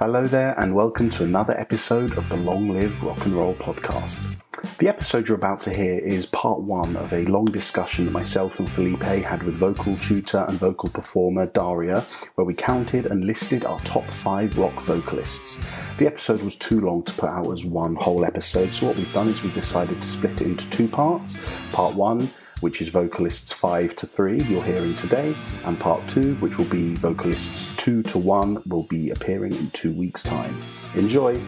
Hello there, and welcome to another episode of the Long Live Rock and Roll podcast. The episode you're about to hear is part one of a long discussion that myself and Felipe had with vocal tutor and vocal performer Daria, where we counted and listed our top five rock vocalists. The episode was too long to put out as one whole episode, so what we've done is we've decided to split it into two parts. Part one, which is vocalists 5 to 3 you're hearing today, and part 2, which will be vocalists 2 to 1, will be appearing in two weeks' time. Enjoy!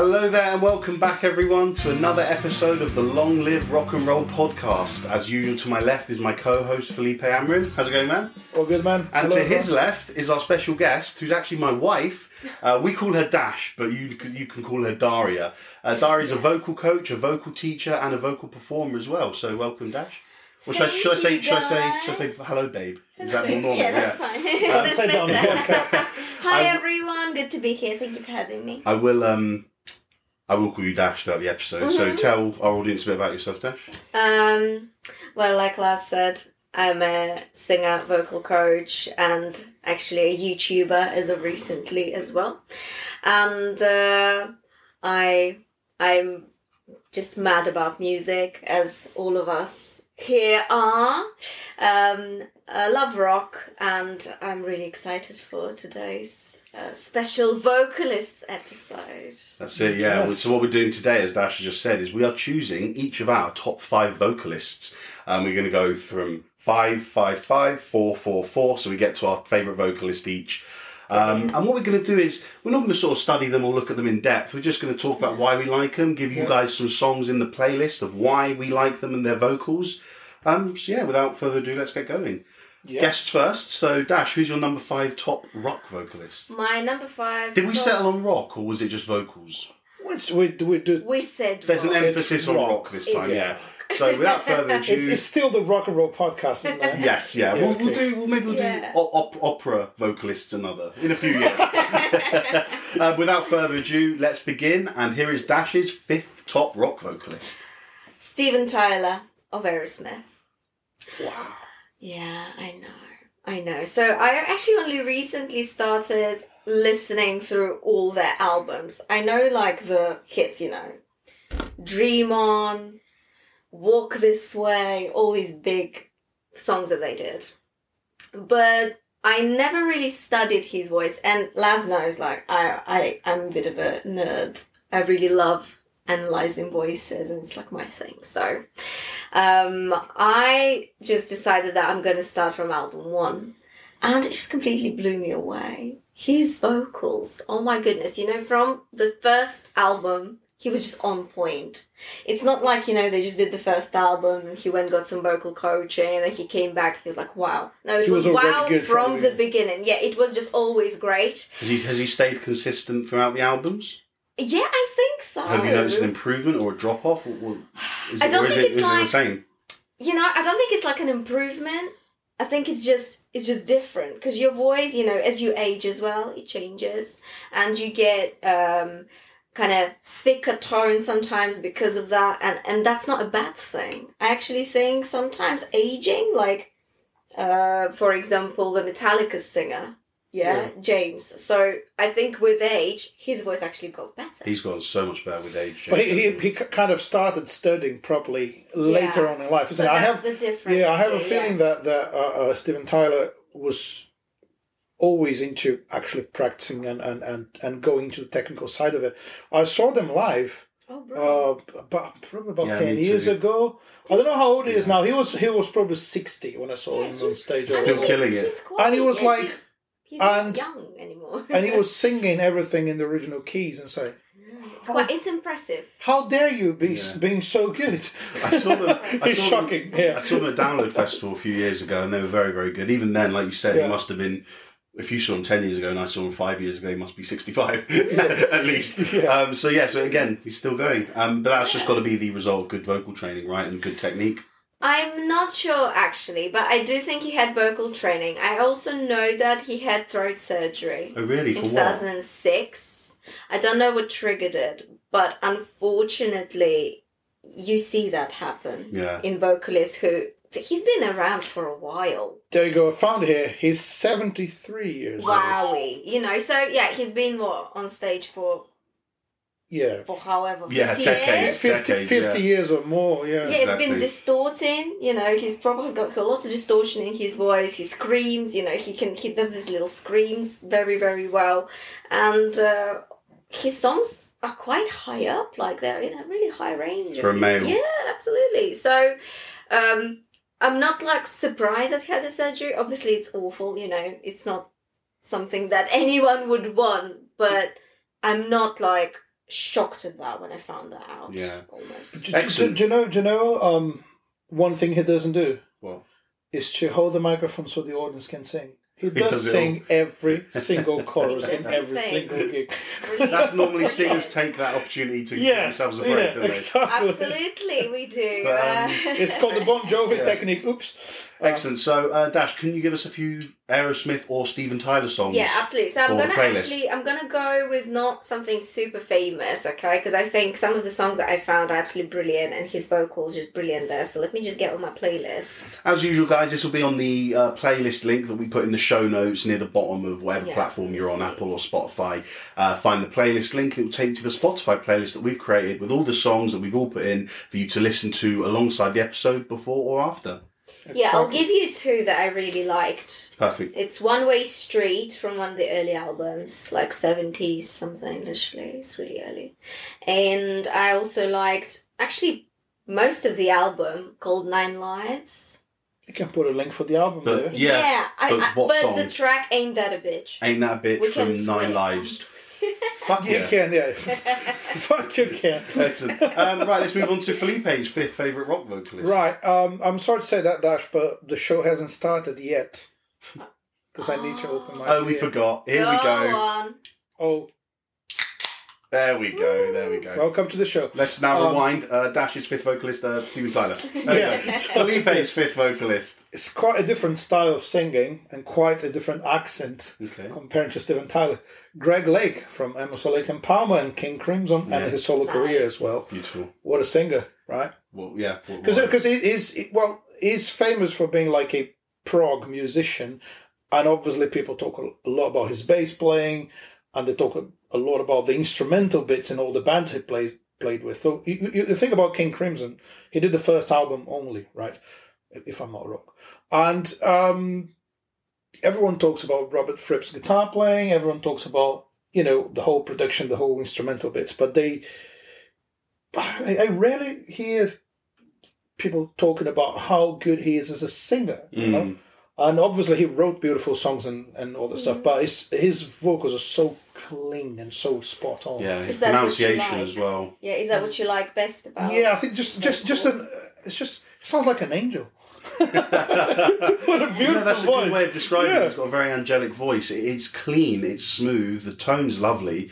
Hello there, and welcome back, everyone, to another episode of the Long Live Rock and Roll podcast. As usual, to my left is my co host Felipe Amrin. How's it going, man? All good, man. And Hello, to his everyone. left is our special guest, who's actually my wife. Uh, we call her Dash, but you you can call her Daria. Uh, Daria's a vocal coach, a vocal teacher, and a vocal performer as well. So welcome, Dash. Or should I, should I say should I say should I say hello, babe? Is that more normal? yeah, that's fine. that's say that on the Hi I- everyone, good to be here. Thank you for having me. I will um I will call you Dash throughout the episode. So tell our audience a bit about yourself, Dash. Um, well, like Laz said, I'm a singer, vocal coach, and actually a YouTuber as of recently as well. And uh, I, I'm just mad about music, as all of us here are. Um, I love rock, and I'm really excited for today's uh, special vocalists episode. That's it, yeah. Yes. So what we're doing today, as Dash has just said, is we are choosing each of our top five vocalists. Um, we're going to go from five, five, five, four, four, four. So we get to our favourite vocalist each. Um, and what we're going to do is we're not going to sort of study them or look at them in depth. We're just going to talk about why we like them, give you guys some songs in the playlist of why we like them and their vocals. Um, so yeah, without further ado, let's get going. Yeah. Guests first. So Dash, who's your number five top rock vocalist? My number five. Did we top- settle on rock or was it just vocals? Which we. We do. We said There's an rock. emphasis on rock. rock this time, It's yeah. Rock. So without further ado, It's, it's still the rock and roll podcast, isn't it? yes, yeah, Yeah, we'll, we'll do. We'll maybe we'll Yeah. do op- opera vocalists another in a few years. uh, without further ado, let's begin. And here is Dash's fifth top rock vocalist. Steven Tyler of Aerosmith. Wow. Yeah, I know. I know. So I actually only recently started listening through all their albums. I know like the hits, you know. Dream On, Walk This Way, all these big songs that they did. But I never really studied his voice and Laz knows like I, I I'm a bit of a nerd. I really love analyzing voices and it's like my thing. So um, I just decided that I'm going to start from album one. And it just completely blew me away. His vocals, oh my goodness, you know, from the first album, he was just on point. It's not like, you know, they just did the first album and he went and got some vocal coaching and then he came back he was like, wow. No, it He was, was wow good from from the the beginning. Yeah, it was just always great. Has he has he stayed consistent throughout the albums? Yeah, I think so. Have you noticed an improvement or a drop off? Or, or is I don't or is think it, it's is it the like- same? you know i don't think it's like an improvement i think it's just it's just different because your voice you know as you age as well it changes and you get um kind of thicker tone sometimes because of that and and that's not a bad thing i actually think sometimes aging like uh for example the metallica singer yeah, james so i think with age his voice actually got better He's gotten so much better with age. But he, he, he kind of started studying properly later Yeah. on in life. so Isn't it? I that's have, the difference yeah, I have a here, feeling that that uh, uh, Steven Tyler was always into actually practicing and, and, and, and going into the technical side of it. I saw them live oh bro uh, about probably about Yeah, ten years too. ago. I don't know how old he is now. He was he was probably sixty when I saw Yeah, him on stage. Still he's- killing it. And he was yeah, like- he's, he's and- not young anymore. and he was singing everything in the original keys and say, it's quite. It's impressive. "How dare you be Yeah. being so good?" I saw them. I It's saw them- shocking. Yeah. I saw them at Download Festival a few years ago, and they were very, very good. Even then, like you said, Yeah. he must have been. If you saw him ten years ago and I saw him five years ago, he must be sixty-five at least. Yeah. Um, so yeah, so again, he's still going. Um, but that's just got to be the result of good vocal training, right, and good technique. I'm not sure actually, but I do think he had vocal training. I also know that he had throat surgery Oh, really? in For what? 2006. I don't know what triggered it, but unfortunately, you see that happen Yeah. in vocalists who he's been around for a while. There you go. I found here. He's 73 years old. Wowie. You know, so yeah, he's been what on stage for Yeah. for however Yeah, 50 decades. years. 50, Decades, 50 yeah. years or more, yeah. Yeah, it's been distorting. You know, he's probably has got lot of distortion in his voice. He screams. You know, he can he does these little screams very very well, and uh, his songs are quite high up. Like they're in a really high range. For a male. Yeah, absolutely. So, um, I'm not like surprised that he had the surgery. Obviously, it's awful. You know, it's not something that anyone would want, but I'm not like shocked at that when I found that out. Yeah. almost. Do, do, do, do you know? Do you know? Um, one thing he doesn't do Well, is to hold the microphone so the audience can sing. He does does it sing every single chorus in every everything. single gig. That's normally singers take that opportunity to give themselves a break, yeah, don't they? exactly. Absolutely, we do. But, um, It's called the Bon Jovi Yeah. technique. Oops. Excellent. So, uh, Dash, can you give us a few Aerosmith or Steven Tyler songs? yeah, absolutely. So I'm gonna actually, I'm gonna go with not something super famous, okay? Because I think some of the songs that I found are absolutely brilliant, and his vocals just brilliant there. So let me just get on my playlist. As usual, guys, this will be on the uh, playlist link that we put in the show notes near the bottom of whatever Yeah, platform you're on. Apple or Spotify. Uh, find the playlist link. It will take you to the Spotify playlist that we've created with all the songs that we've all put in for you to listen to alongside the episode before or after. Yeah, I'll give you two that I really liked. Perfect. It's One Way Street from one of the early albums, like 70s something, literally. It's really early. And I also liked, actually, most of the album called Nine Lives. You can put a link for the album But- there. Yeah, I, but I- what but the track Ain't That a Bitch. Ain't that a bitch We from Nine swim. Lives? Fuck You yeah. can, yeah. Fuck you can. Excellent. Um, right, let's move on to Felipe's fifth favourite rock vocalist. Right. Um, I'm sorry to say that, Dash, but the show hasn't started yet. Because I need to open my. Oh, we forgot. Here we Go go. on. Oh, There we go. There we go. welcome to the show. Let's now Um, rewind. Uh, Dash's fifth vocalist, uh, Steven Tyler. There Yeah. we go. Felipe's fifth vocalist. It's quite a different style of singing and quite a different accent Okay. compared to Steven Tyler. Greg Lake from Emerson Lake and Palmer and King Crimson Yeah. and his solo career as well. Beautiful. What a singer, right? Well, yeah. well, Because well, because he is well, he's famous for being like a prog musician, and obviously people talk a lot about his bass playing, and they talk a, a lot about the instrumental bits in all the bands he plays played with. So you, you, you think about King Crimson, he did the first album only, right? If I'm not wrong, and um, everyone talks about Robert Fripp's guitar playing. Everyone talks about you know the whole production, the whole instrumental bits, but they. I, I rarely hear people talking about how good he is as a singer, you know. Mm. And obviously, he wrote beautiful songs and, and all that stuff, but his his vocals are so clean and so spot on. yeah, his Is that what you pronunciation like? as well. Yeah, is that what you like best about Yeah, I think just just just an it's just it sounds like an angel. what a beautiful No, that's a voice. good way of describing Yeah. it. It's got a very angelic voice. It's clean, it's smooth, the tone's lovely.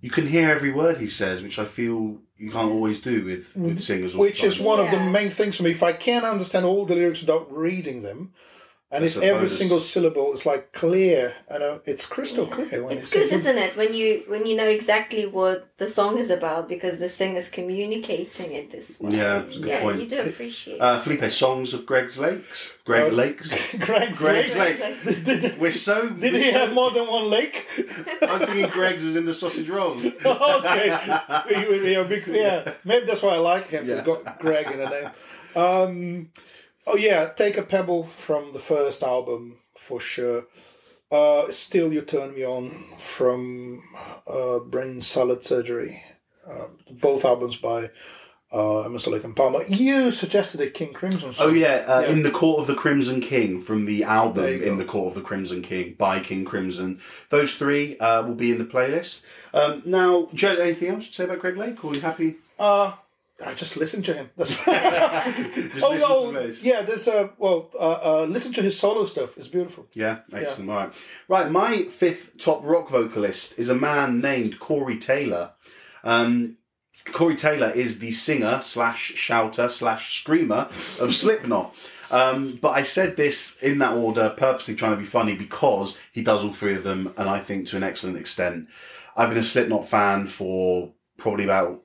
You can hear every word he says, which I feel you can't always do with, with mm-hmm. singers. Which is time. one of the main things for me. If I can't understand all the lyrics without reading them, and That's if every bonus. single syllable is like clear, and uh, it's crystal clear. When It's it's good, isn't it, when you when you know exactly what the song is about because the singer's communicating it this way. Yeah, it's a good yeah, point. you do appreciate. Uh, Felipe, songs of Greg's Lakes. Greg Uh, Lakes. Greg's, Greg's Lake. Lake. did, We're so. did we're he so- have more than one lake? I was thinking Greggs is in the sausage rolls. okay, We- we are big, yeah. Maybe that's why I like him. He's got Greg in the name. Um, oh yeah, take a pebble from the first album for sure. Uh, Still, you turn me on from uh, Brain Salad Surgery. Uh, both albums by uh, Emerson Lake and Palmer. You suggested a King Crimson song. Oh yeah, uh, Yeah. in the Court of the Crimson King from the album There you go. In the Court of the Crimson King by King Crimson. Those three uh, will be in the playlist. Um, now, Joe, anything else to say about Greg Lake? Or are you happy? Uh, I just listened to him. That's Just oh, listen oh, yeah. There's a well. Uh, uh, listen to his solo stuff. It's beautiful. Yeah, excellent. All right. Right, my fifth top rock vocalist is a man named Corey Taylor. Um, Corey Taylor is the singer slash shouter slash screamer of Slipknot. Um, but I said this in that order, purposely trying to be funny because he does all three of them, and I think to an excellent extent. I've been a Slipknot fan for probably about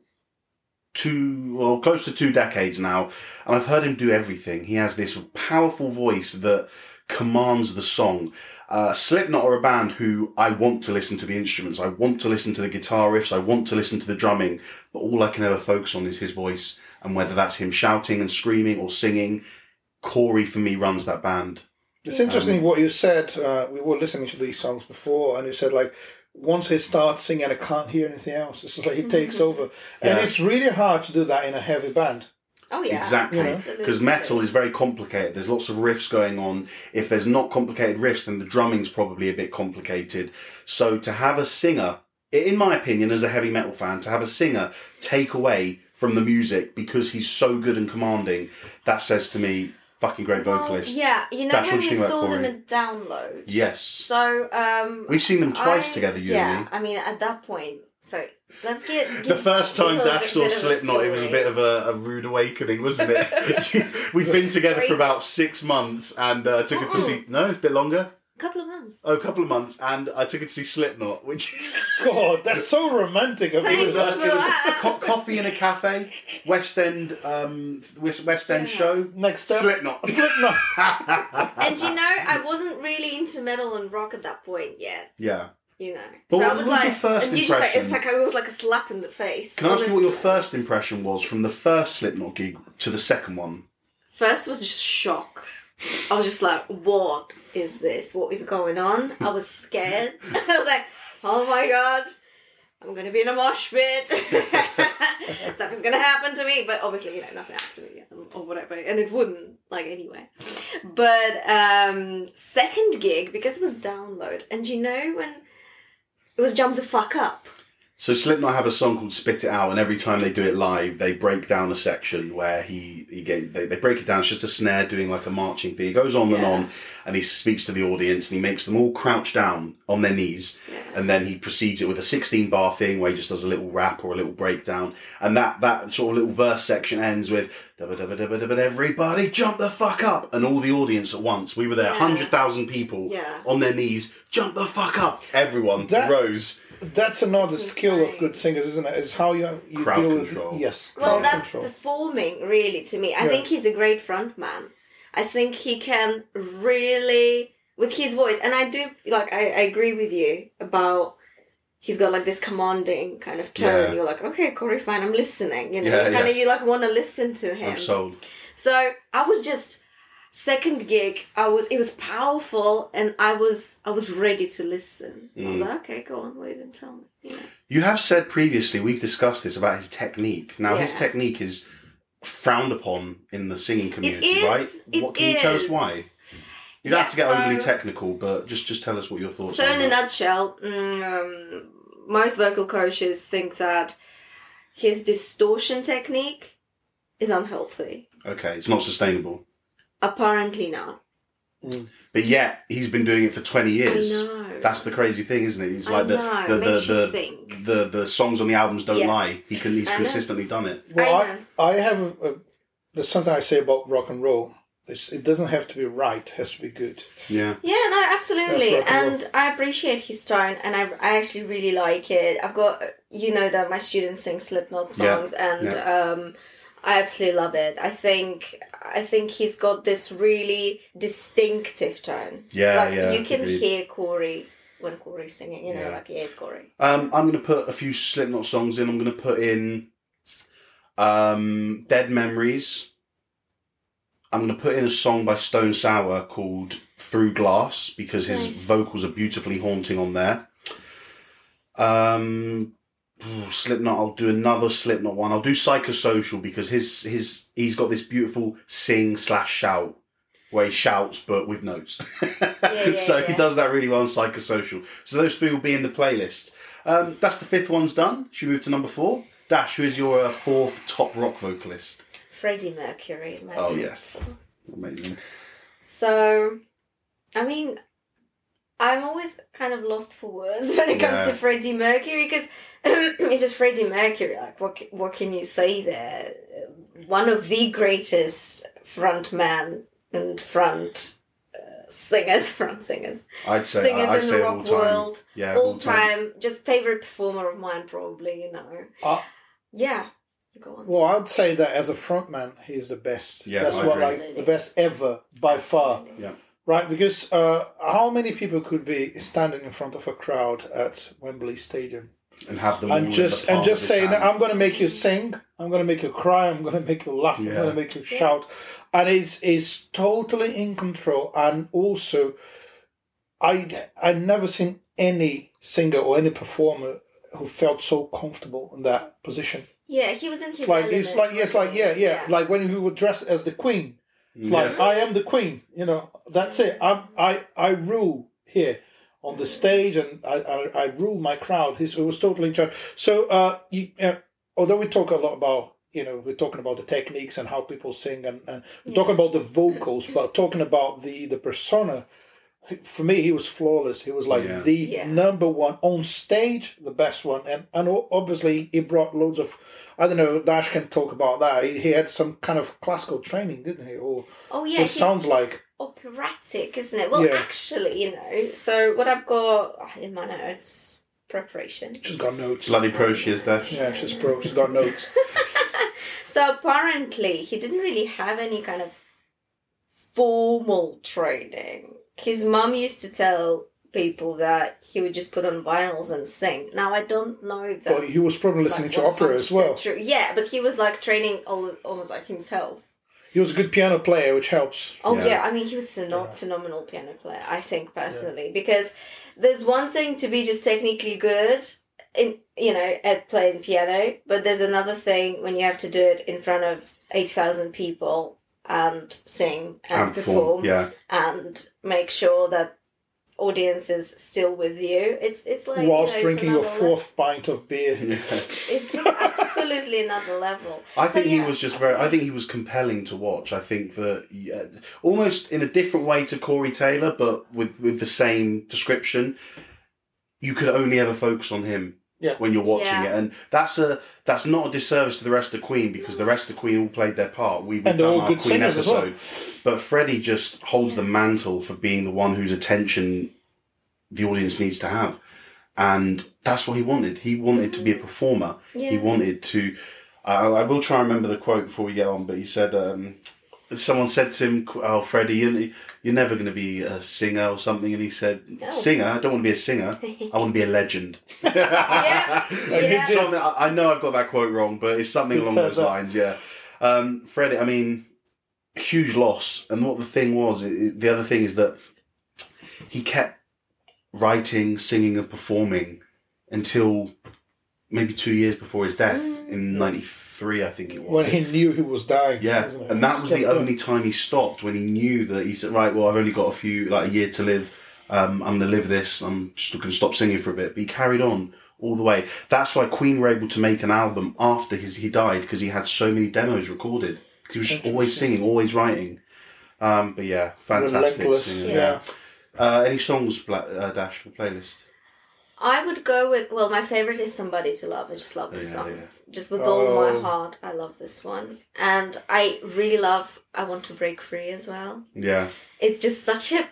two, well, close to two decades now, and I've heard him do everything. He has this powerful voice that commands the song. Uh, Slipknot are a band who I want to listen to the instruments. I want to listen to the guitar riffs. I want to listen to the drumming, but all I can ever focus on is his voice and whether that's him shouting and screaming or singing. Corey for me runs that band. It's interesting what you said. Uh, we were listening to these songs before, and you said like once he starts singing, I can't hear anything else. It's just like he mm-hmm. takes over, and it's really hard to do that in a heavy band. Oh yeah, Exactly. absolutely. Because metal is very complicated. There's lots of riffs going on. If there's not complicated riffs, then the drumming's probably a bit complicated. So to have a singer, in my opinion, as a heavy metal fan, to have a singer take away from the music because he's so good and commanding, that says to me, fucking great Well, vocalist. yeah, you know when we saw them in Download. Yes. So um, We've seen them twice I- together, you yeah, and me. I mean, at that point, so let's get. The first time Dash saw bit of a Slipknot, it was a bit of a, a rude awakening, wasn't it? We've been together for about six months and uh, took it to see. No, a bit longer. Couple of months. Oh, a couple of months, and I took it to see Slipknot, which God, that's so romantic of it you. was, uh, it was that. co- coffee in a cafe, West End, um, West West End Yeah. show. Next step, Slipknot. Slipknot. And you know, I wasn't really into metal and rock at that point yet. yeah. You know, But so what- I was what was like, your first and you just like, it's impression? like it was like a slap in the face. Can I ask you what your honestly. first impression was from the first Slipknot gig to the second one? First was just shock. I was just like, what is this? What is going on? I was scared. I was like, oh my god, I'm gonna be in a mosh pit. Something's gonna happen to me. But obviously, you know, nothing happened to me or whatever. And it wouldn't, like, anyway. But um second gig, because it was download, and you know when it was jump the fuck up. So Slipknot have a song called "Spit It Out," and every time they do it live, they break down a section where he he get, they, they break it down. It's just a snare doing like a marching thing. It goes on and on, and he speaks to the audience, and he makes them all crouch down on their knees, and then he proceeds it with a sixteen bar thing where he just does a little rap or a little breakdown, and that that sort of little verse section ends with "Dubba dubba dubba dubba, everybody jump the fuck up," and all the audience at once. We were there, Yeah. hundred thousand people Yeah. on their knees, jump the fuck up. Everyone That- rose. That's another It's skill of good singers, isn't it? Is how you you Crowd deal control. with yes. Well, that's control. performing, really, to me. I Yeah. think he's a great front man. I think he can really, with his voice, and I do, like, I, I agree with you about he's got, like, this commanding kind of tone. Yeah. You're like, okay, Corey, fine, I'm listening. You know, Yeah, you kind yeah. of, you, like, want to listen to him. I'm sold. So I was just second gig. I was it was powerful, and I was I was ready to listen. I was Mm. like, okay, go on, wait and tell me. You have said previously, we've discussed this about his technique. Now, his technique is frowned upon in the singing community, is, right? what can you tell us why? You don't have to Yeah, get overly technical, but just just tell us what your thoughts So, are. in a nutshell, mm, um, most vocal coaches think that his distortion technique is unhealthy. Okay, it's not sustainable. Apparently not. But yet, he's been doing it for 20 years. I know. That's the crazy thing, isn't it? It's I like the, know, the, the, you the, think. the, the songs on the albums don't Yeah. lie. He can, he's I know. consistently done it. Well, I I. I, have a, a, there's something I say about rock and roll. It's, it doesn't have to be right; it has to be good. Yeah. Yeah, no, absolutely. That's rock and And I appreciate his tone and I, I actually really like it. I've got, you know, that my students sing Slipknot Yeah, songs and um, I absolutely love it. I think, I think he's got this really distinctive tone. Yeah, like yeah, you can agreed. hear Corey when Corey's singing, you know, Yeah. like, yeah, it's Corey. Um, I'm going to put a few Slipknot songs in. I'm going to put in um, Dead Memories. I'm going to put in a song by Stone Sour called Through Glass because his Nice. vocals are beautifully haunting on there. Um, ooh, Slipknot. I'll do another Slipknot one. I'll do Psychosocial because his his he's got this beautiful sing slash shout where he shouts but with notes. yeah, so he does that really well on Psychosocial. So those three will be in the playlist. Um, that's the fifth one's done. Should we move to number four? Dash, who is your uh, fourth top rock vocalist? Freddie Mercury is my Oh, yes. Amazing. So, I mean, I'm always kind of lost for words when it comes Yeah. to Freddie Mercury because it's just Freddie Mercury. Like, what what can you say there? One of the greatest front man and front uh, singers, front singers, I'd say singers I, I'd in say the all rock time. world, Yeah, all time. Just favorite performer of mine, probably. You know. Ah. Yeah. You go on. Well, I'd say that as a frontman, he's the best. Yeah, that's I what agree. like the best ever by far. Yeah. Right, because uh, how many people could be standing in front of a crowd at Wembley Stadium And have them and just palm and just saying, hand. "I'm going to make you sing. I'm going to make you cry. I'm going to make you laugh. I'm going to make you Yeah. shout," and is is totally in control. And also, I I never seen any singer or any performer who felt so comfortable in that position. Yeah, he was in his like element. it's like yes, like yeah, yeah, like when he would dress as the queen. It's like I am the queen, you know. That's it. I'm I I rule here on the stage, and I I, I rule my crowd. He's, he was totally in charge. So uh, you, uh, although we talk a lot about you know we're talking about the techniques and how people sing, and, and we're talking about the vocals, but talking about the the persona. For me, he was flawless. He was like Yeah. the Yeah. number one on stage, the best one, and and obviously he brought loads of. I don't know. Dash can talk about that. He, he had some kind of classical training, didn't he? Or Oh yeah, it sounds like operatic, isn't it? Well, Yeah. actually, you know. So what I've got oh, in my notes preparation. she's got notes. Bloody pro she is Dash. Yeah, she's pro. She's got notes. So apparently, he didn't really have any kind of formal training. His mum used to tell people that he would just put on vinyls and sing. Now I don't know if that's But he was probably listening like to opera as well. True. Yeah, but he was like training all, almost like himself. He was a good piano player, which helps. Oh Yeah. yeah, I mean he was a pheno- phenomenal piano player. I think personally because there's one thing to be just technically good in you know at playing piano, but there's another thing when you have to do it in front of eight thousand people and sing and, And perform perform. Yeah. and make sure that audience is still with you. It's it's like whilst you know, drinking your another level. fourth pint of beer. Yeah. It's just absolutely another level. I So, think he was just very. I think he was compelling to watch. I think that yeah, almost in a different way to Corey Taylor, but with with the same description. You could only ever focus on him Yeah. when you're watching Yeah. it, and that's a that's not a disservice to the rest of Queen because the rest of Queen all played their part. We've And they're done all our good Queen singers as well. episode, but Freddie just holds the mantle for being the one whose attention the audience needs to have. And that's what he wanted. He wanted to be a performer. He wanted to. I I will try and remember the quote before we get on, but he said, um, someone said to him, "Oh, Freddie, you- you're never going to be a singer or something," and he said. "Singer? I don't want to be a singer. I want to be a legend." Yeah. Yeah. Something, I I know I've got that quote wrong, but it's something He along said those that. lines. Yeah, um, Freddie. I mean, huge loss. And what the thing was, i- i- the other thing is that he kept writing, singing, and performing until maybe two years before his death in '93, I think it was. When he knew he was dying. Yeah, and that was the Yeah. only time he stopped when he knew that he said, "Right, well, I've only got a few, like a year to live. Um, I'm gonna live this. I'm just gonna stop singing for a bit." But he carried on all the way. That's why Queen were able to make an album after his he died because he had so many demos recorded. He was just always singing, always writing. Um, but yeah, fantastic. Relentless. singer, Yeah. yeah. Uh, any songs, Bla- uh, Dash, for playlist? I would go with well, my favorite is "Somebody to Love." I just love this Yeah, song, yeah. Just with all my Oh. heart. I love this one, and I really love "I Want to Break Free" as well. Yeah, It's just such a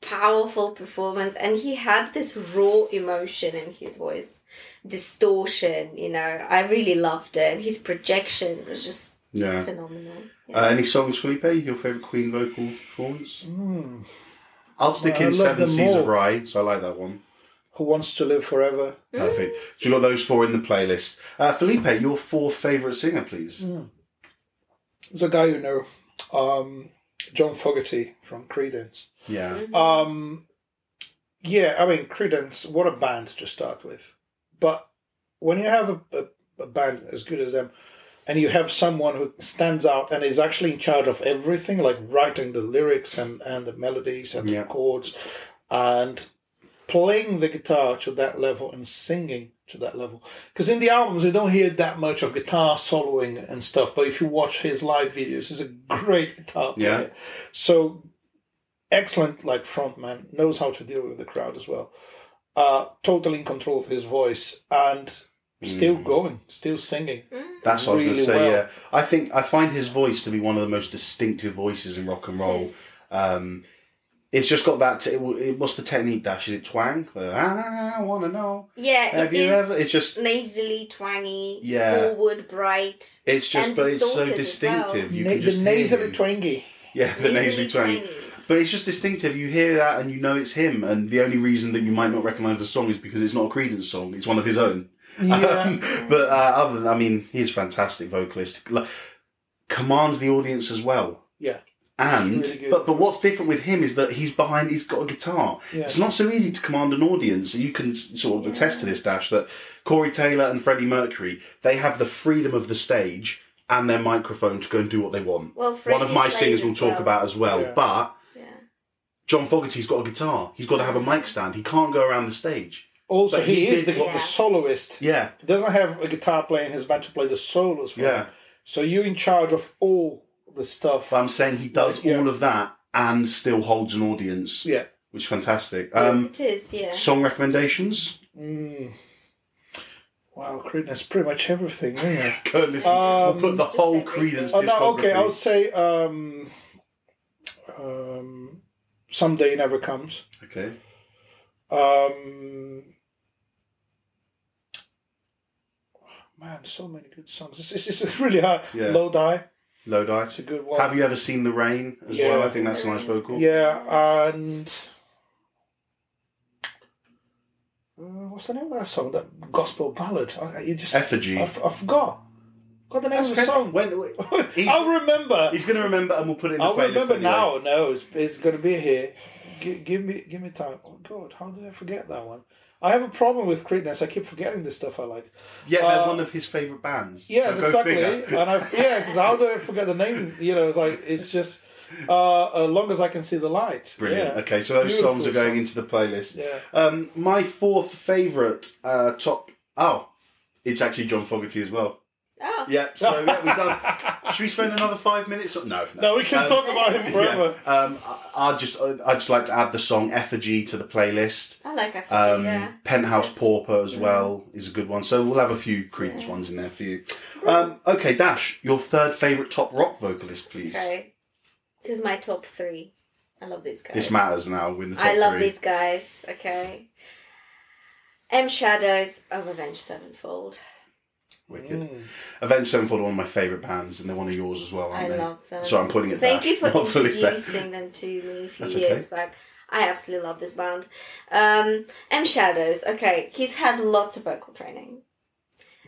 powerful performance, and he had this raw emotion in his voice, distortion. You know, I really loved it, and his projection was just yeah. phenomenal. Uh, any songs, Felipe? Your favorite Queen vocal performance? Mm. I'll stick I in love Seven them Seas of all. Rye, so I like that one. Who wants to live forever? Perfect. So we've got those four in the playlist. Uh, Felipe, your fourth favourite singer, please. There's a guy you know, um, John Fogerty from Creedence. Yeah. Um, yeah, I mean Creedence. What a band to start with, but when you have a, a, a band as good as them, and you have someone who stands out and is actually in charge of everything, like writing the lyrics and and the melodies and Yeah. the chords, and playing the guitar to that level and singing to that level. Because in the albums you don't hear that much of guitar soloing and stuff, but if you watch his live videos, he's a great guitar player. Yeah. So excellent like frontman, knows how to deal with the crowd as well. Uh totally in control of his voice and still going, still singing. That's what I was going to say, well. yeah. I think I find his voice to be one of the most distinctive voices in rock and roll. Um, it's just got that. T- it, what's the technique dash? Is it twang? The, I want to know. Yeah, Have it you is ever? It's just. nasally, twangy, Yeah. forward, bright. It's just, and but it's so distorted as well. distinctive. You Na- can just the hear nasally him. twangy. Yeah, the nasally twangy. But it's just distinctive. You hear that and you know it's him. And the only reason that you might not recognise the song is because it's not a Creedence song. It's one of his own. Yeah. Um, but uh, other than, I mean, he's a fantastic vocalist. Like, commands the audience as well. Yeah. And Really but but what's different with him is that he's behind. He's got a guitar. Yeah. It's not so easy to command an audience. You can sort of attest to this, Dash, that Corey Taylor and Freddie Mercury they have the freedom of the stage and their microphone to go and do what they want. Well, One of my played singers will talk well. about as well. Yeah. But Yeah. John Fogerty's got a guitar. He's got to have a mic stand. He can't go around the stage. Also, he, he is did the, what- the soloist. Yeah, He doesn't have a guitar playing in his band to play the solos for yeah. him. So you're in charge of all the stuff. But I'm saying he does Yeah. all of that and still holds an audience, Yeah. which is fantastic. Um, it is, yeah. song recommendations? Mm. Wow, Creedence, pretty much everything, isn't it? Go and listen. Um, we'll put the whole everything. Creedence oh, no, okay, I'll say um, um, Someday Never Comes. Okay. Um, man, so many good songs. It's, it's, it's really hard. Yeah. Lodi, Lodi. it's a good one. Have you ever seen the rain as Yeah. well? I think that's a nice vocal. Yeah, and uh, what's the name of that song? That gospel ballad. I, you just Effigy. I, f- I forgot. Got the name That's of the okay. song. When, he's, I'll remember. he's going to remember, and we'll put it in the I'll playlist. remember anyway. now. No, it's, it's going to be here. G- give me, give me time. Oh God, how did I forget that one? I have a problem with Creedence. I keep forgetting the stuff I like. Yeah, they're Uh, one of his favourite bands. Yes, so exactly. And I, yeah, because how do I forget the name? You know, it's like it's just uh, as long as I can see the light. Brilliant. Yeah. Okay, so those Beautiful songs are going into the playlist. Yeah. Um, my fourth favourite uh, top. Oh, it's actually John Fogerty as well. Oh, Yeah, so yeah, we've done. Should we spend another five minutes? No, no. No, we can Um, talk about him forever. Yeah. Um, I, I'd just, I'd just like to add the song "Effigy" to the playlist. I like Effigy, Um, yeah. Penthouse Pauper as well is a good one. So we'll have a few Creedence ones in there for you. Um, okay, Dash, your third favourite top rock vocalist, please. Okay. This is my top three. I love these guys. This matters now. We're in the top I love three. these guys. Okay. M Shadows of Avenged Sevenfold. Wicked. Mm. Avenged Sevenfold are one of my favourite bands, and they're one of yours as well, aren't I they? love them. Sorry, I'm pointing at Thank Dash, you for introducing them to me a few That's years okay. back. I absolutely love this band. Um, M Shadows. Okay, he's had lots of vocal training,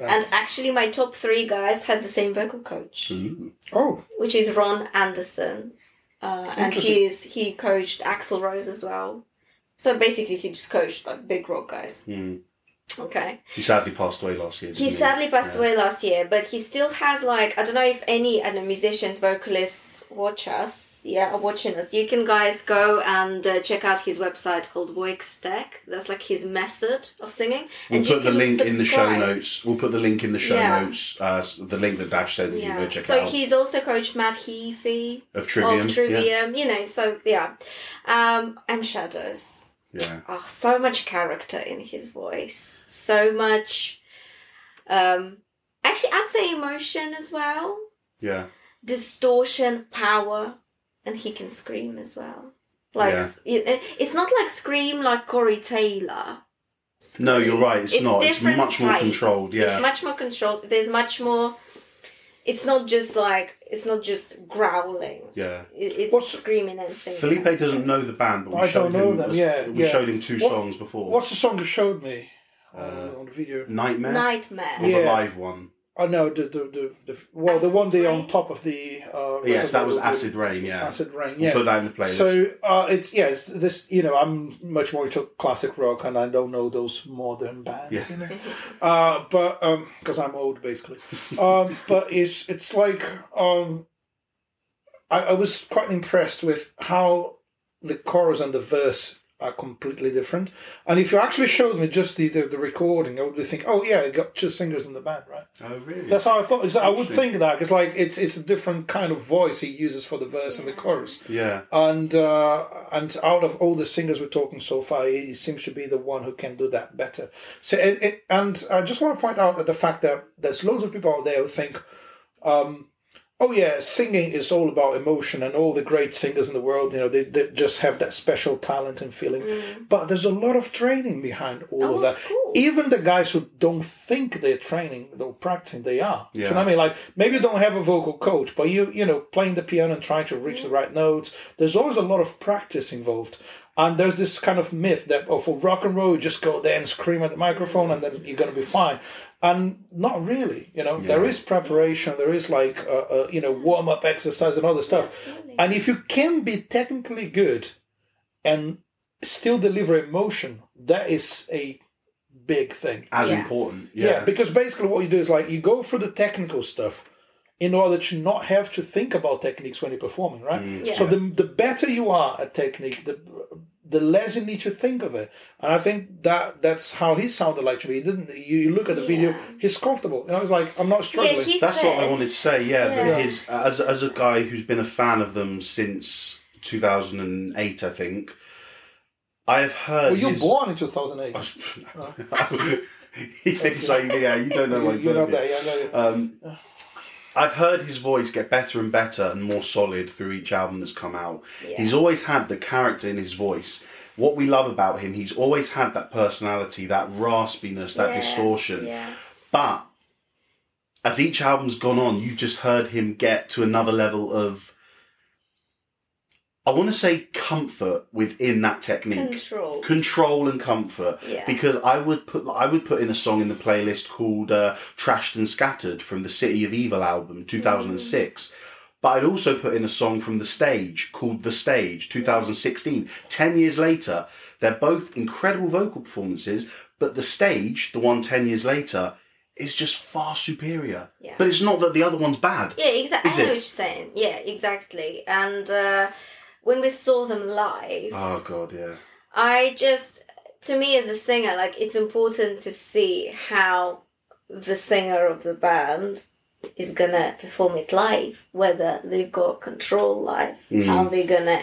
and actually, my top three guys had the same vocal coach, Ooh. oh, which is Ron Anderson, uh, and he's, he coached Axl Rose as well. So basically, he just coached like big rock guys. Hmm. Okay. He sadly passed away last year. He didn't sadly passed Yeah. away last year, but he still has like I don't know if any I know, musicians, vocalists watch us. Yeah, are watching us. You can guys go and uh, check out his website called Voixtek. That's like his method of singing. We'll and put the link in the show notes. We'll put the link in the show Yeah. notes. Uh, the link that Dash said, you Yeah. go check So out. he's also coached Matt Heafy Of Trivium. of Trivium. You know, so yeah. Um, M Shadows. Yeah. oh, so much character in his voice so much um actually i'd say emotion as well Yeah. distortion power and he can scream as well like Yeah. it, it's not like scream like corey taylor No, you're right. It's, not. It's much more type. controlled. Yeah. it's much more controlled there's much more it's not just like it's not just growling Yeah. it, it's What's- screaming and singing Felipe doesn't know the band, but we I showed don't know him. them, a- yeah, we yeah. showed him two What- songs before. what's the song you showed me Uh, on, on the video? Nightmare. nightmare Or the Yeah. live one. Oh no, the the the, the well, the one they Rain? on top of the. Uh, Yes, that was Acid Rain. Yeah. Acid Rain. We'll Yeah. put that in the playlist. So uh, it's yeah, it's this. You know, I'm much more into classic rock, and I don't know those modern bands. Yeah. You know, uh, but because I'm old, basically. um, but it's it's like um, I, I was quite impressed with how the chorus and the verse are completely different. And if you actually showed me just the, the, the recording, I would think, oh yeah, I got two singers in the band, right? oh, really? That's how I thought. I would think that because like it's it's a different kind of voice he uses for the verse and the chorus, yeah. and uh, and out of all the singers we're talking so far, he seems to be the one who can do that better. So it, it and I just want to point out that the fact that there's loads of people out there who think, um, oh yeah, singing is all about emotion, and all the great singers in the world, you know, they, they just have that special talent and feeling. But there's a lot of training behind all Mm. Oh, of that. of. Even the guys who don't think they're training, they're practicing, they are. Do you know what I mean? Like maybe you don't have a vocal coach, but you you know playing the piano and trying to reach the right notes. There's always a lot of practice involved. And there's this kind of myth that oh, for rock and roll, you just go there and scream at the microphone, and then you're going to be fine. And not really, you know. There is preparation. There is like uh, uh, you know warm up exercise and other stuff. Absolutely. And if you can be technically good and still deliver emotion, that is a big thing. As Yeah. important. Yeah. Yeah. because basically what you do is like you go through the technical stuff in order to not have to think about techniques when you're performing, right? Yeah. So the the better you are at technique, the the less you need to think of it. And I think that that's how he sounded like to me. He didn't you, you look at the video, he's comfortable. You know, he's like, I'm not struggling. Yeah, he That's what I wanted to say. Yeah, Yeah. that his as as a guy who's been a fan of them since 2008, I think. I have heard. well, you were his- born in 2008. he thinks I, yeah, you don't know my You're not birthday. there, yeah, I know. Um, I've heard his voice get better and better and more solid through each album that's come out. Yeah. He's always had the character in his voice. What we love about him, he's always had that personality, that raspiness, that Yeah, distortion. Yeah. But as each album's gone on, you've just heard him get to another level of, I want to say, comfort within that technique, Control. control and comfort. Yeah. Because I would put I would put in a song in the playlist called uh, "Trashed and Scattered" from the City of Evil album, two thousand and six. But I'd also put in a song from The Stage called The Stage, 2016. Ten years later, they're both incredible vocal performances, but The Stage, the one 10 years later, is just far superior. Yeah. But it's not that the other one's bad. Yeah, exactly. I know it? what you're saying. Yeah, exactly. And uh, when we saw them live, Oh, God, yeah. I just, to me as a singer, like it's important to see how the singer of the band is gonna perform it live, whether they've got control live, how mm. they're gonna,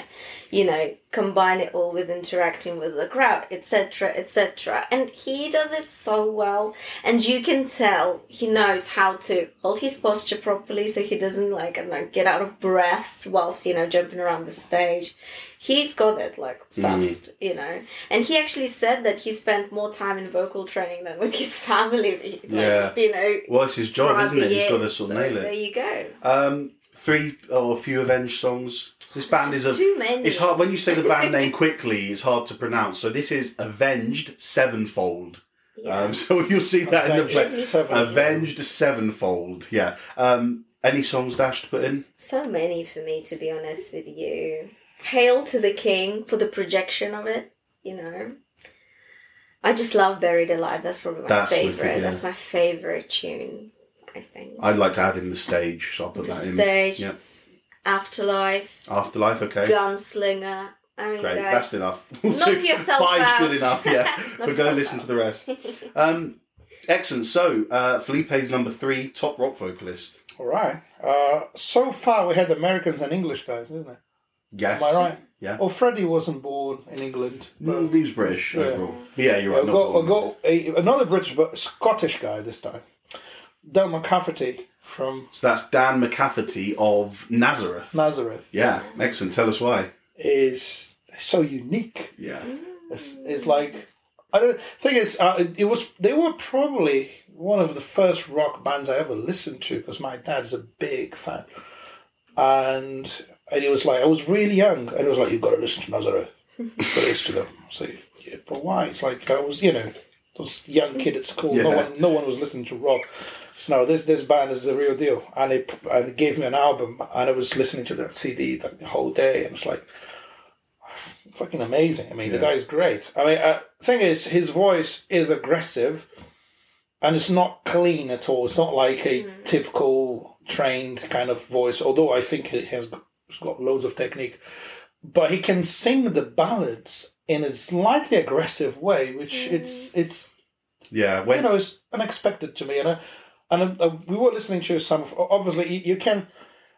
you know, combine it all with interacting with the crowd, etc., etc. And he does it so well, and you can tell he knows how to hold his posture properly, so he doesn't like I don't know get out of breath whilst you know jumping around the stage. He's got it like sussed, you know. And he actually said that he spent more time in vocal training than with his family. Like, Yeah. You know, Well, it's his job, isn't it? He's got to sort of nail There you go. Um, three or a few Avenged songs. This band is a. Too many. It's hard when you say the band name quickly. It's hard to pronounce. So this is Avenged Sevenfold. Yeah. Um, so you'll see that in the Avenged play. Sevenfold. Avenged Sevenfold. Yeah. Um, any songs Dash to put in? So many for me, to be honest with you. Hail to the King for the projection of it, you know. I just love Buried Alive. That's probably my That's wicked, favorite. yeah. That's my favorite tune, I think. I'd like to add in the stage, so I'll put the that in. stage, Yeah. Afterlife, Afterlife. Okay. Gunslinger. I mean, Great. guys, That's enough. knock yourself Five's out. good enough. Yeah. Knock We're going to listen out. to the rest. Um, excellent. So uh, Felipe's number three, top rock vocalist. All right. Uh, so far, we had Americans and English guys, isn't it? Yes. Am I right? Yeah. Well, Freddie wasn't born in England. No, he was British Yeah. overall. Yeah, you're I'll right. not go, I'll born. go a, another British, but Scottish guy this time. Del McCafferty from So that's Dan McCafferty of Nazareth. Nazareth yeah, excellent. Tell us why. is so unique. Yeah. It's, it's like I don't thing is uh, it, it was they were probably one of the first rock bands I ever listened to because my dad is a big fan, and and it was like I was really young and it was like you've got to listen to Nazareth, got to listen to them. So yeah, but why? It's like I was you know was a young kid at school. No one no one was listening to rock. So no, this this band is the real deal, and it and it gave me an album, and I was listening to that CD like the whole day, and it's like fucking amazing. I mean, the guy's great. I mean, uh, thing is, his voice is aggressive, and it's not clean at all. It's not like a typical trained kind of voice. Although I think it has g- it's got loads of technique, but he can sing the ballads in a slightly aggressive way, which it's it's Yeah. When, you know it's unexpected to me. And uh, and uh, we were listening to some. Obviously, you, you can.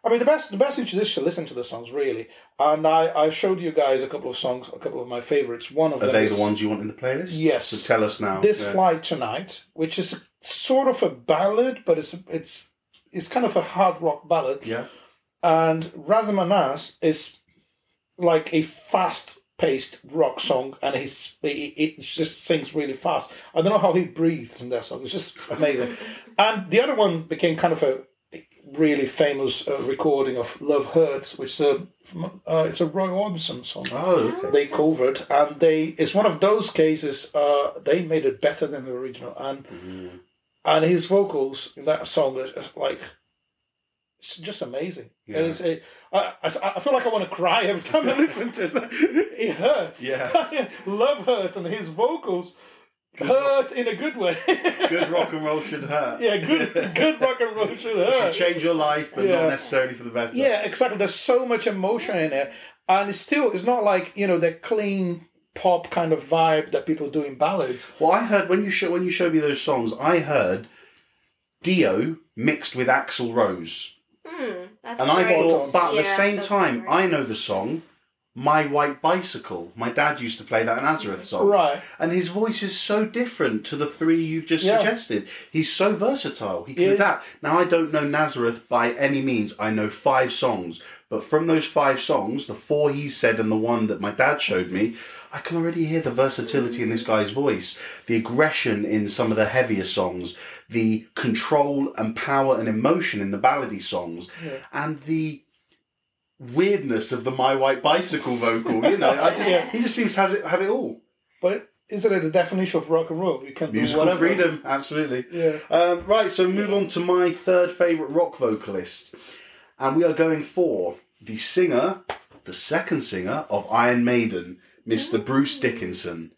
I mean, the best the best thing to do is to listen to the songs really. And I I showed you guys a couple of songs, a couple of my favorites. One of are them they is the ones you want in the playlist? Yes. So tell us now. This Yeah. Flight Tonight, which is sort of a ballad, but it's it's it's kind of a hard rock ballad, Yeah. and Razamanaz is like a fast paced rock song, and he's he, he just sings really fast. I don't know how he breathes in that song. It's just amazing. and the other one became kind of a really famous uh, recording of "Love Hurts," which is a from, uh, it's a Roy Orbison song Oh, okay. they covered, and they it's one of those cases. Uh, they made it better than the original, and and his vocals in that song is like it's just amazing. Yeah. And it's a, I, I, feel like I want to cry every time I listen to it. It hurts. Yeah. love hurts, and his vocals hurt in a good way. Good rock and roll should hurt. yeah, good good rock and roll should hurt. It Should change your life, but Yeah. not necessarily for the better. Yeah, exactly. There's so much emotion in it, and it's still it's not like you know the clean pop kind of vibe that people do in ballads. Well, I heard when you show, when you showed me those songs, I heard Dio mixed with Axl Rose, Hmm, that's and I thought, but at the same time, great. I know the song "My White Bicycle." My dad used to play that Nazareth song, Right. And his voice is so different to the three you've just Yeah. suggested. He's so versatile. He can He is. adapt. Now, I don't know Nazareth by any means. I know five songs. But from those five songs, the four he said and the one that my dad showed me, I can already hear the versatility in this guy's voice, the aggression in some of the heavier songs, the control and power and emotion in the ballady songs, and the weirdness of the My White Bicycle vocal. You know, I just, Yeah. he just seems to has it, have it all. But isn't it the definition of rock and roll? You can do Musical whatever. freedom, absolutely. Yeah. Um, right, so move on to my third favourite rock vocalist. And we are going for the singer, the second singer of Iron Maiden, Mr. Bruce Dickinson.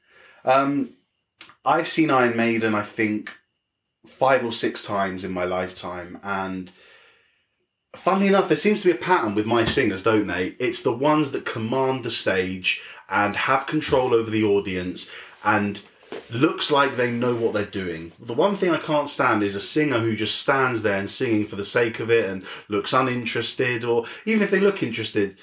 Um, I've seen Iron Maiden, I think, five or six times in my lifetime. And funnily enough, there seems to be a pattern with my singers, don't they? It's the ones that command the stage and have control over the audience and looks like they know what they're doing. The one thing I can't stand is a singer who just stands there and singing for the sake of it and looks uninterested, or even if they look interested.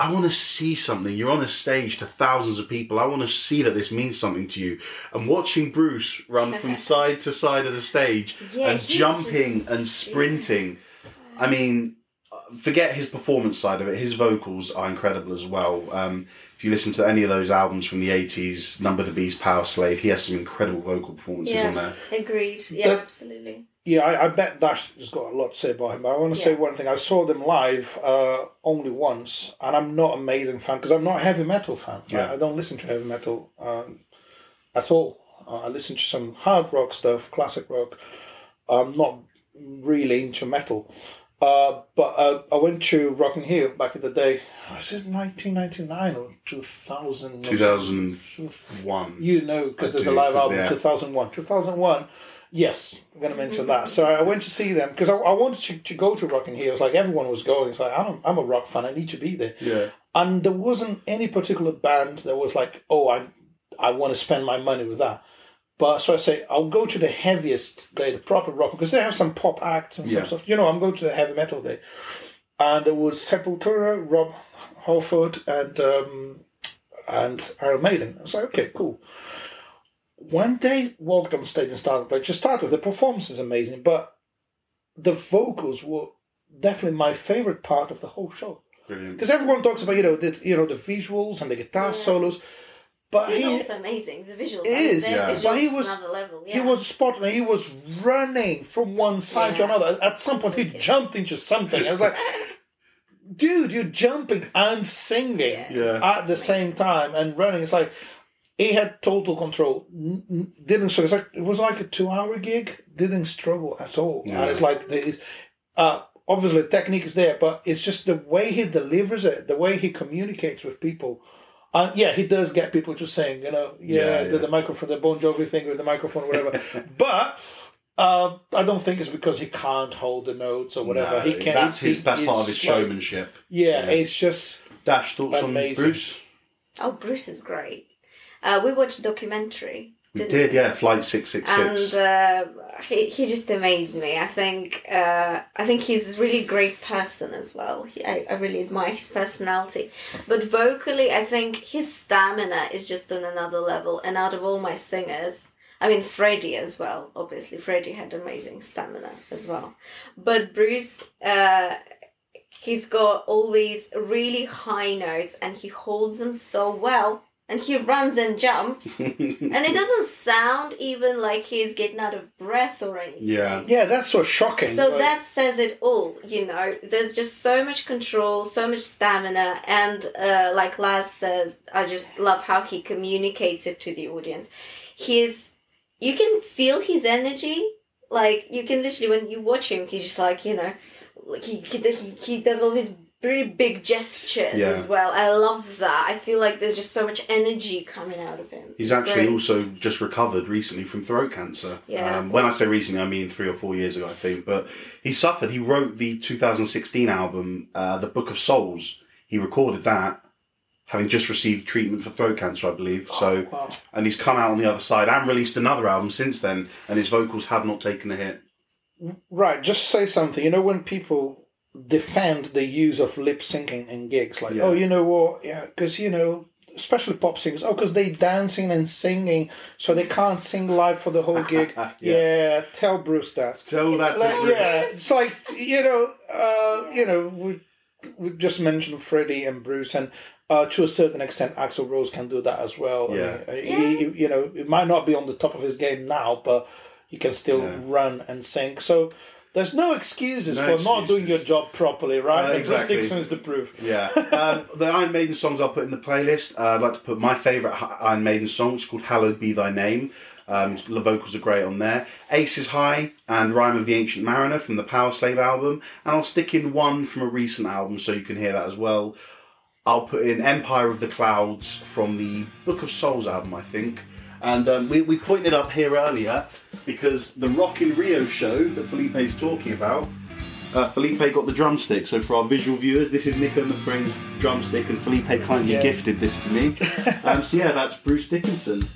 I want to see something. You're on a stage to thousands of people. I want to see that this means something to you. And watching Bruce run from side to side of the stage Yeah, and jumping just- and sprinting. I mean, forget his performance side of it. His vocals are incredible as well. Um, if you listen to any of those albums from the 80s, Number the Beast, Power Slave, he has some incredible vocal performances on there. Agreed. Yeah, That- absolutely. Yeah, I, I bet Dash has got a lot to say about him. But I want to say one thing. I saw them live uh, only once, and I'm not an amazing fan because I'm not a heavy metal fan. Yeah. I, I don't listen to heavy metal um, at all. Uh, I listen to some hard rock stuff, classic rock. I'm not really into metal. Uh, but uh, I went to Rock in Rio back in the day. Was it 1999 or 2000? 2001. you know, because there's do, a live album, they're- 2001. 2001, yes, I'm going to mention that. So I went to see them because I, I wanted to, to go to Rock in Rio. It's like everyone was going. It's like, I don't, I'm a rock fan, I need to be there. Yeah. And there wasn't any particular band that was like, oh, I, I want to spend my money with that. But so I say, I'll go to the heaviest day, the proper rock, because they have some pop acts and some Yeah. stuff. You know, I'm going to the heavy metal day. And it was Sepultura, Rob Halford, and um, and Iron Maiden. I was like, okay, cool. When they walked on stage and started playing, just start with the performance is amazing, but the vocals were definitely my favorite part of the whole show Brilliant. because everyone talks about you know the you know the visuals and the guitar Yeah. solos, but He's he also amazing. The visuals. Is, I mean, yeah. visuals But he is was- another level. Yeah. he was spot on. He was running from one side to another. At some point, he jumped into something. I was like, dude, you're jumping and singing Yeah, Yeah. it's- at the it's same time and running. It's like he had total control. N- n- Didn't so it's like it was like a two-hour gig. Didn't struggle at all. Yeah. And it's like there is, uh, obviously technique is there, but it's just the way he delivers it, the way he communicates with people. Uh, yeah, he does get people just saying, you know, yeah, Yeah, the, yeah. the microphone, the Bon Jovi thing with the microphone, whatever. but uh, I don't think it's because he can't hold the notes or whatever. No, he can. that's his. he- That's part of he's his like- showmanship. Yeah, Yeah. it's just Dash thoughts Amazing. on Bruce. Oh, Bruce is great. Uh, we watched a documentary. We didn't yeah. Flight six six and uh, he he just amazed me. I think uh, I think he's a really great person as well. He, I I really admire his personality, but vocally, I think his stamina is just on another level. And out of all my singers, I mean, Freddie as well. Obviously, Freddie had amazing stamina as well. But Bruce, uh, he's got all these really high notes and he holds them so well. And he runs and jumps. and it doesn't sound even like he's getting out of breath or anything. Yeah. Yeah, that's so shocking. So like- that says it all, you know. There's just so much control, so much stamina, and uh, like Laz says, I just love how he communicates it to the audience. He's, you can feel his energy. Like you can literally when you watch him, he's just like you know, like he he he, he does all these very big gestures Yeah. as well. I love that. I feel like there's just so much energy coming out of him. He's It's actually great. also just recovered recently from throat cancer. Yeah. Um, when I say recently, I mean three or four years ago, I think. But he suffered. He wrote the 2016 album, uh, The Book of Souls. He recorded that, having just received treatment for throat cancer, I believe. So, wow. and he's come out on the other side and released another album since then, and his vocals have not taken a hit. Right, just say something. You know, when people defend the use of lip syncing in gigs, like, Yeah. oh, you know what? Yeah, because, you know, especially pop singers, oh, because they dancing and singing, so they can't sing live for the whole gig. yeah. tell Bruce that. Tell that to Like, Bruce. yeah, it's like, you know, uh, you know, we, we just mentioned Freddie and Bruce, and uh, to a certain extent, Axl Rose can do that as well. I Yeah. mean, he- he- you know, it might not be on the top of his game now, but he can still Yeah. run and sing. So there's no excuses No for not doing your job properly, right? Uh, And Bruce. Dickinson is the proof. Yeah. Um, the Iron Maiden songs I'll put in the playlist. Uh, I'd like to put my favourite Iron Maiden song, is called Hallowed Be Thy Name. Um, the vocals are great on there. Aces High and Rhyme of the Ancient Mariner from the Power Slave album. And I'll stick in one from a recent album so you can hear that as well. I'll put in Empire of the Clouds from the Book of Souls album, I think. And um, we, we pointed up here earlier because the Rock in Rio show that Felipe's talking about uh, Felipe got the drumstick. So for our visual viewers, this is Nicko McBrain's drumstick, and Felipe kindly Yeah. gifted this to me. um, so yeah, that's Bruce Dickinson.